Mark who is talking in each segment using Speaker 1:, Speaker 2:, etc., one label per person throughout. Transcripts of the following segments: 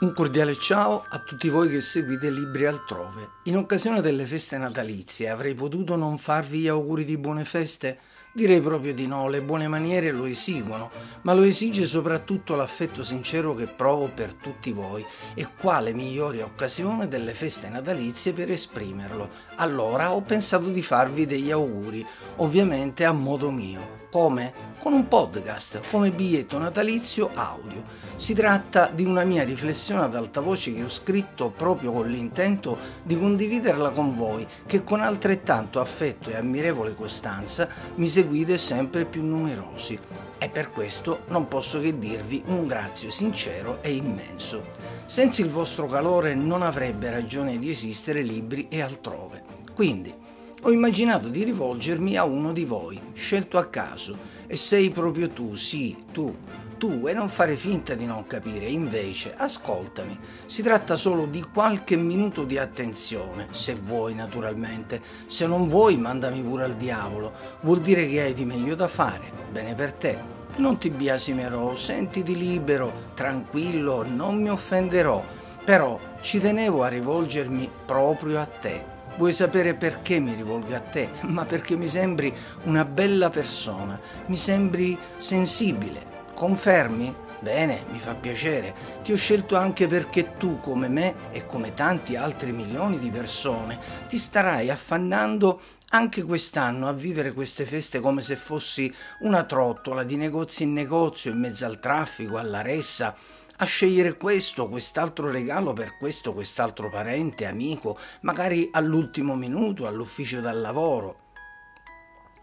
Speaker 1: Un cordiale ciao a tutti voi che seguite Libri altrove. In occasione delle feste natalizie avrei potuto non farvi gli auguri di buone feste? Direi proprio di no, le buone maniere lo esigono, ma lo esige soprattutto l'affetto sincero che provo per tutti voi e quale migliore occasione delle feste natalizie per esprimerlo. Allora ho pensato di farvi degli auguri, ovviamente a modo mio. Come? Con un podcast, come biglietto natalizio audio. Si tratta di una mia riflessione ad alta voce che ho scritto proprio con l'intento di condividerla con voi, che con altrettanto affetto e ammirevole costanza mi seguite sempre più numerosi. E per questo non posso che dirvi un grazie sincero e immenso. Senza il vostro calore non avrebbe ragione di esistere libri e altrove. Quindi, ho immaginato di rivolgermi a uno di voi, scelto a caso, e sei proprio tu, sì, tu, tu, e non fare finta di non capire, invece, ascoltami, si tratta solo di qualche minuto di attenzione, se vuoi naturalmente, se non vuoi mandami pure al diavolo, vuol dire che hai di meglio da fare, bene per te. Non ti biasimerò, sentiti libero, tranquillo, non mi offenderò, però ci tenevo a rivolgermi proprio a te Vuoi sapere perché mi rivolgo a te? Ma perché mi sembri una bella persona, mi sembri sensibile. Confermi? Bene, mi fa piacere. Ti ho scelto anche perché tu, come me e come tanti altri milioni di persone, ti starai affannando anche quest'anno a vivere queste feste come se fossi una trottola di negozio in negozio in mezzo al traffico, alla ressa, a scegliere questo, quest'altro regalo per questo, quest'altro parente, amico, magari all'ultimo minuto, all'ufficio dal lavoro.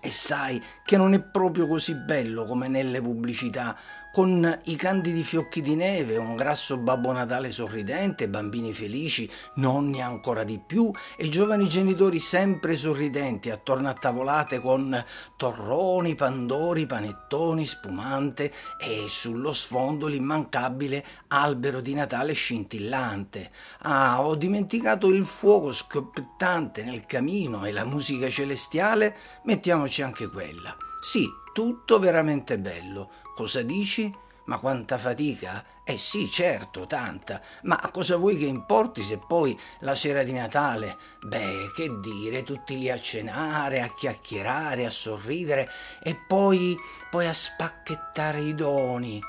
Speaker 1: E sai che non è proprio così bello come nelle pubblicità con i candidi fiocchi di neve, un grasso Babbo Natale sorridente, bambini felici, nonni ancora di più e giovani genitori sempre sorridenti attorno a tavolate con torroni, pandori, panettoni, spumante e sullo sfondo l'immancabile albero di Natale scintillante. Ah, ho dimenticato il fuoco scoppiettante nel camino e la musica celestiale, mettiamoci anche quella. Sì, tutto veramente bello. Cosa dici? Ma quanta fatica? Eh sì, certo, tanta. Ma cosa vuoi che importi se poi la sera di Natale? Beh, che dire, tutti lì a cenare, a chiacchierare, a sorridere e poi, poi a spacchettare i doni.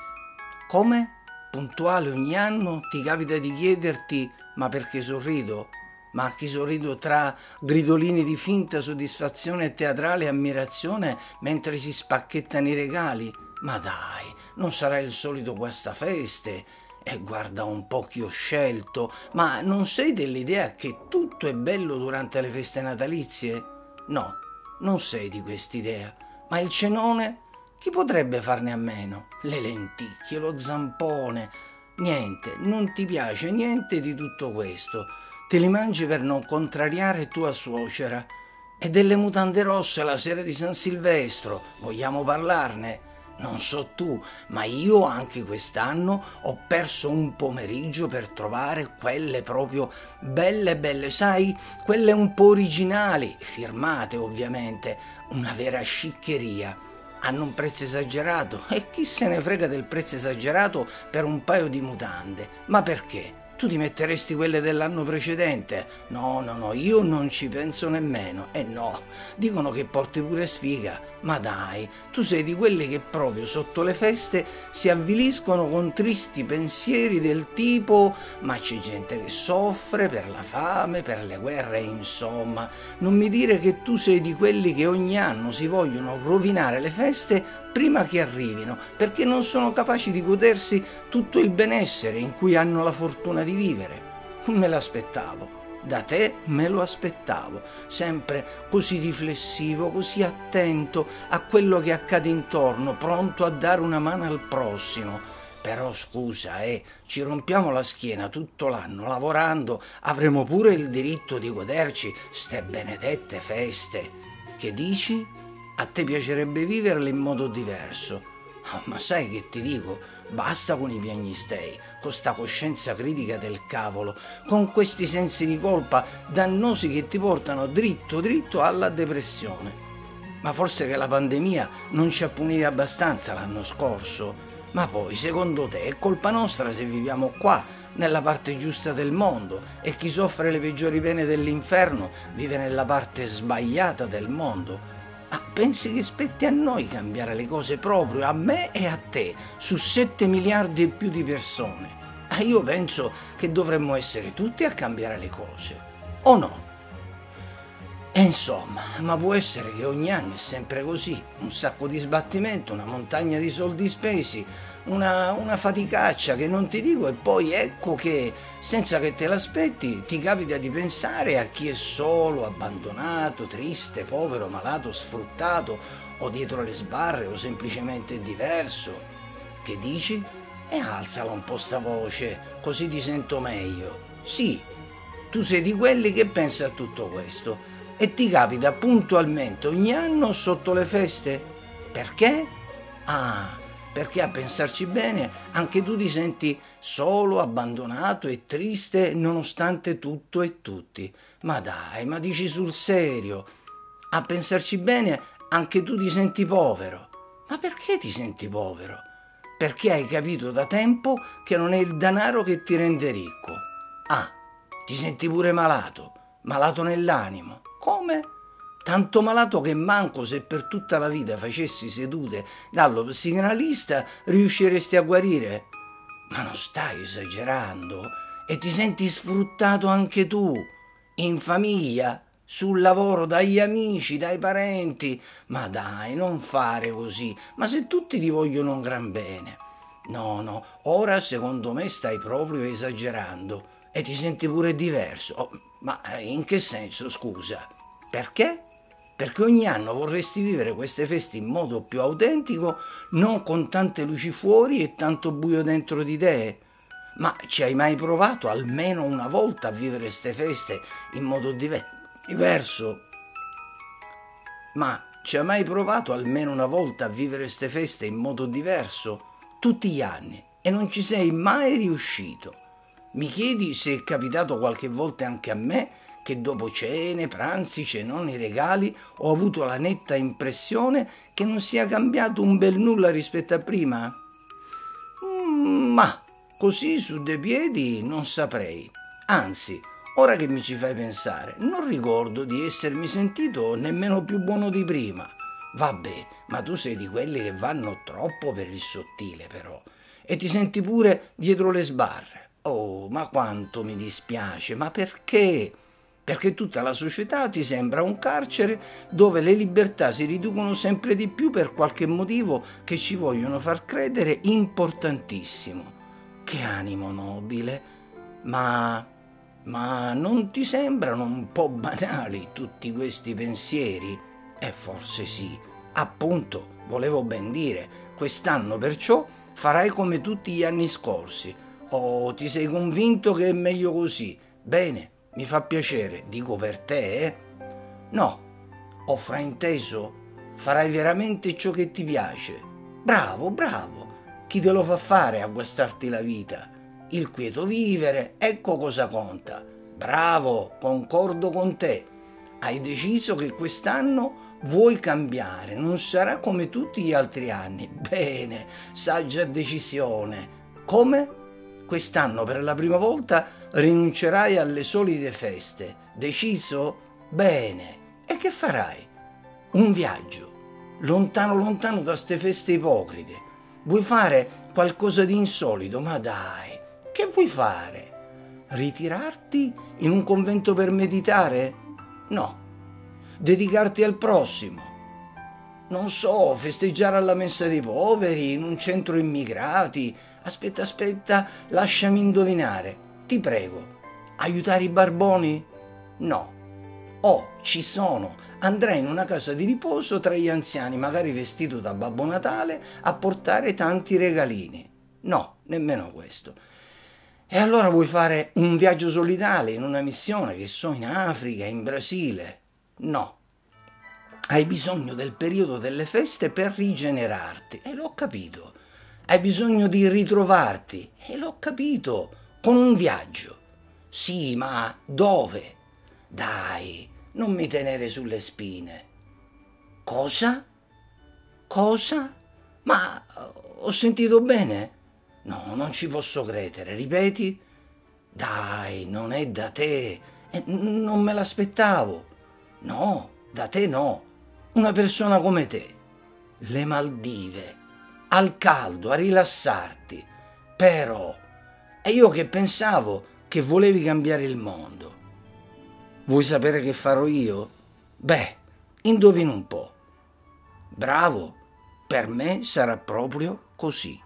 Speaker 1: Come? Puntuale ogni anno ti capita di chiederti ma perché sorrido? Ma chi sorrido tra gridolini di finta soddisfazione teatrale e ammirazione mentre si spacchettano i regali? Ma dai, non sarà il solito guastafeste? E guarda un po' chi ho scelto, ma non sei dell'idea che tutto è bello durante le feste natalizie? No, non sei di quest'idea. Ma il cenone? Chi potrebbe farne a meno? Le lenticchie, lo zampone. Niente, non ti piace niente di tutto questo te li mangi per non contrariare tua suocera. E delle mutande rosse la sera di San Silvestro, vogliamo parlarne? Non so tu, ma io anche quest'anno ho perso un pomeriggio per trovare quelle proprio belle belle, sai, quelle un po' originali, firmate ovviamente, una vera sciccheria. Hanno un prezzo esagerato e chi se ne frega del prezzo esagerato per un paio di mutande? Ma perché? Tu ti metteresti quelle dell'anno precedente? No, no, no, io non ci penso nemmeno. E eh no, dicono che porti pure sfiga. Ma dai, tu sei di quelli che proprio sotto le feste si avviliscono con tristi pensieri del tipo ma c'è gente che soffre per la fame, per le guerre, insomma. Non mi dire che tu sei di quelli che ogni anno si vogliono rovinare le feste prima che arrivino, perché non sono capaci di godersi tutto il benessere in cui hanno la fortuna di vivere. Me l'aspettavo. Da te me lo aspettavo, sempre così riflessivo, così attento a quello che accade intorno, pronto a dare una mano al prossimo. Però scusa, eh, ci rompiamo la schiena tutto l'anno lavorando, avremo pure il diritto di goderci ste benedette feste. Che dici? A te piacerebbe viverle in modo diverso. Oh, ma sai che ti dico? Basta con i piagnistei, con sta coscienza critica del cavolo, con questi sensi di colpa dannosi che ti portano dritto dritto alla depressione. Ma forse che la pandemia non ci ha puniti abbastanza l'anno scorso. Ma poi, secondo te, è colpa nostra se viviamo qua, nella parte giusta del mondo, e chi soffre le peggiori pene dell'inferno vive nella parte sbagliata del mondo? Ma pensi che spetti a noi cambiare le cose proprio, a me e a te, su 7 miliardi e più di persone? Ah, io penso che dovremmo essere tutti a cambiare le cose, o no? E insomma, ma può essere che ogni anno è sempre così, un sacco di sbattimento, una montagna di soldi spesi, una, una, faticaccia che non ti dico e poi ecco che senza che te l'aspetti ti capita di pensare a chi è solo, abbandonato, triste, povero, malato, sfruttato o dietro le sbarre o semplicemente diverso. Che dici? E alzala un po' sta voce, così ti sento meglio. Sì, tu sei di quelli che pensa a tutto questo e ti capita puntualmente ogni anno sotto le feste? Perché? Ah, perché a pensarci bene anche tu ti senti solo, abbandonato e triste nonostante tutto e tutti. Ma dai, ma dici sul serio? A pensarci bene anche tu ti senti povero. Ma perché ti senti povero? Perché hai capito da tempo che non è il denaro che ti rende ricco. Ah, ti senti pure malato, malato nell'animo. Come? Tanto malato che manco se per tutta la vita facessi sedute dallo psicanalista riusciresti a guarire. Ma non stai esagerando? E ti senti sfruttato anche tu, in famiglia, sul lavoro, dagli amici, dai parenti. Ma dai, non fare così. Ma se tutti ti vogliono un gran bene. No, no, ora secondo me stai proprio esagerando e ti senti pure diverso. Oh, ma eh, in che senso, scusa? Perché? Perché ogni anno vorresti vivere queste feste in modo più autentico, non con tante luci fuori e tanto buio dentro di te. Ma ci hai mai provato almeno una volta a vivere queste feste in modo dive- diverso? Ma ci hai mai provato almeno una volta a vivere queste feste in modo diverso? Tutti gli anni e non ci sei mai riuscito. Mi chiedi se è capitato qualche volta anche a me che dopo cene, pranzi, cenoni, regali ho avuto la netta impressione che non sia cambiato un bel nulla rispetto a prima? Mm, ma così su due piedi non saprei. Anzi, ora che mi ci fai pensare, non ricordo di essermi sentito nemmeno più buono di prima. Vabbè, ma tu sei di quelli che vanno troppo per il sottile, però. E ti senti pure dietro le sbarre. Oh, ma quanto mi dispiace, ma perché? Perché tutta la società ti sembra un carcere dove le libertà si riducono sempre di più per qualche motivo che ci vogliono far credere importantissimo. Che animo nobile! Ma. ma non ti sembrano un po' banali tutti questi pensieri? E forse sì. Appunto, volevo ben dire, quest'anno perciò farai come tutti gli anni scorsi Oh, ti sei convinto che è meglio così? Bene, mi fa piacere, dico per te, eh? No, ho frainteso, farai veramente ciò che ti piace. Bravo, bravo. Chi te lo fa fare a guastarti la vita? Il quieto vivere, ecco cosa conta. Bravo, concordo con te. Hai deciso che quest'anno vuoi cambiare, non sarà come tutti gli altri anni. Bene, saggia decisione. Come? Quest'anno per la prima volta rinuncerai alle solite feste. Deciso? Bene. E che farai? Un viaggio. Lontano lontano da ste feste ipocrite. Vuoi fare qualcosa di insolito? Ma dai, che vuoi fare? Ritirarti in un convento per meditare? No. Dedicarti al prossimo? Non so, festeggiare alla messa dei poveri, in un centro immigrati, Aspetta, aspetta, lasciami indovinare. Ti prego. Aiutare i barboni? No. Oh, ci sono. Andrai in una casa di riposo tra gli anziani, magari vestito da Babbo Natale, a portare tanti regalini. No, nemmeno questo. E allora vuoi fare un viaggio solidale in una missione, che so, in Africa, in Brasile? No. Hai bisogno del periodo delle feste per rigenerarti. E l'ho capito hai bisogno di ritrovarti. E l'ho capito, con un viaggio. Sì, ma dove? Dai, non mi tenere sulle spine. Cosa? Cosa? Ma ho sentito bene? No, non ci posso credere. Ripeti? Dai, non è da te. Eh, non me l'aspettavo. No, da te no. Una persona come te. Le Maldive. Al caldo, a rilassarti. Però... E io che pensavo che volevi cambiare il mondo. Vuoi sapere che farò io? Beh, indovina un po'. Bravo, per me sarà proprio così.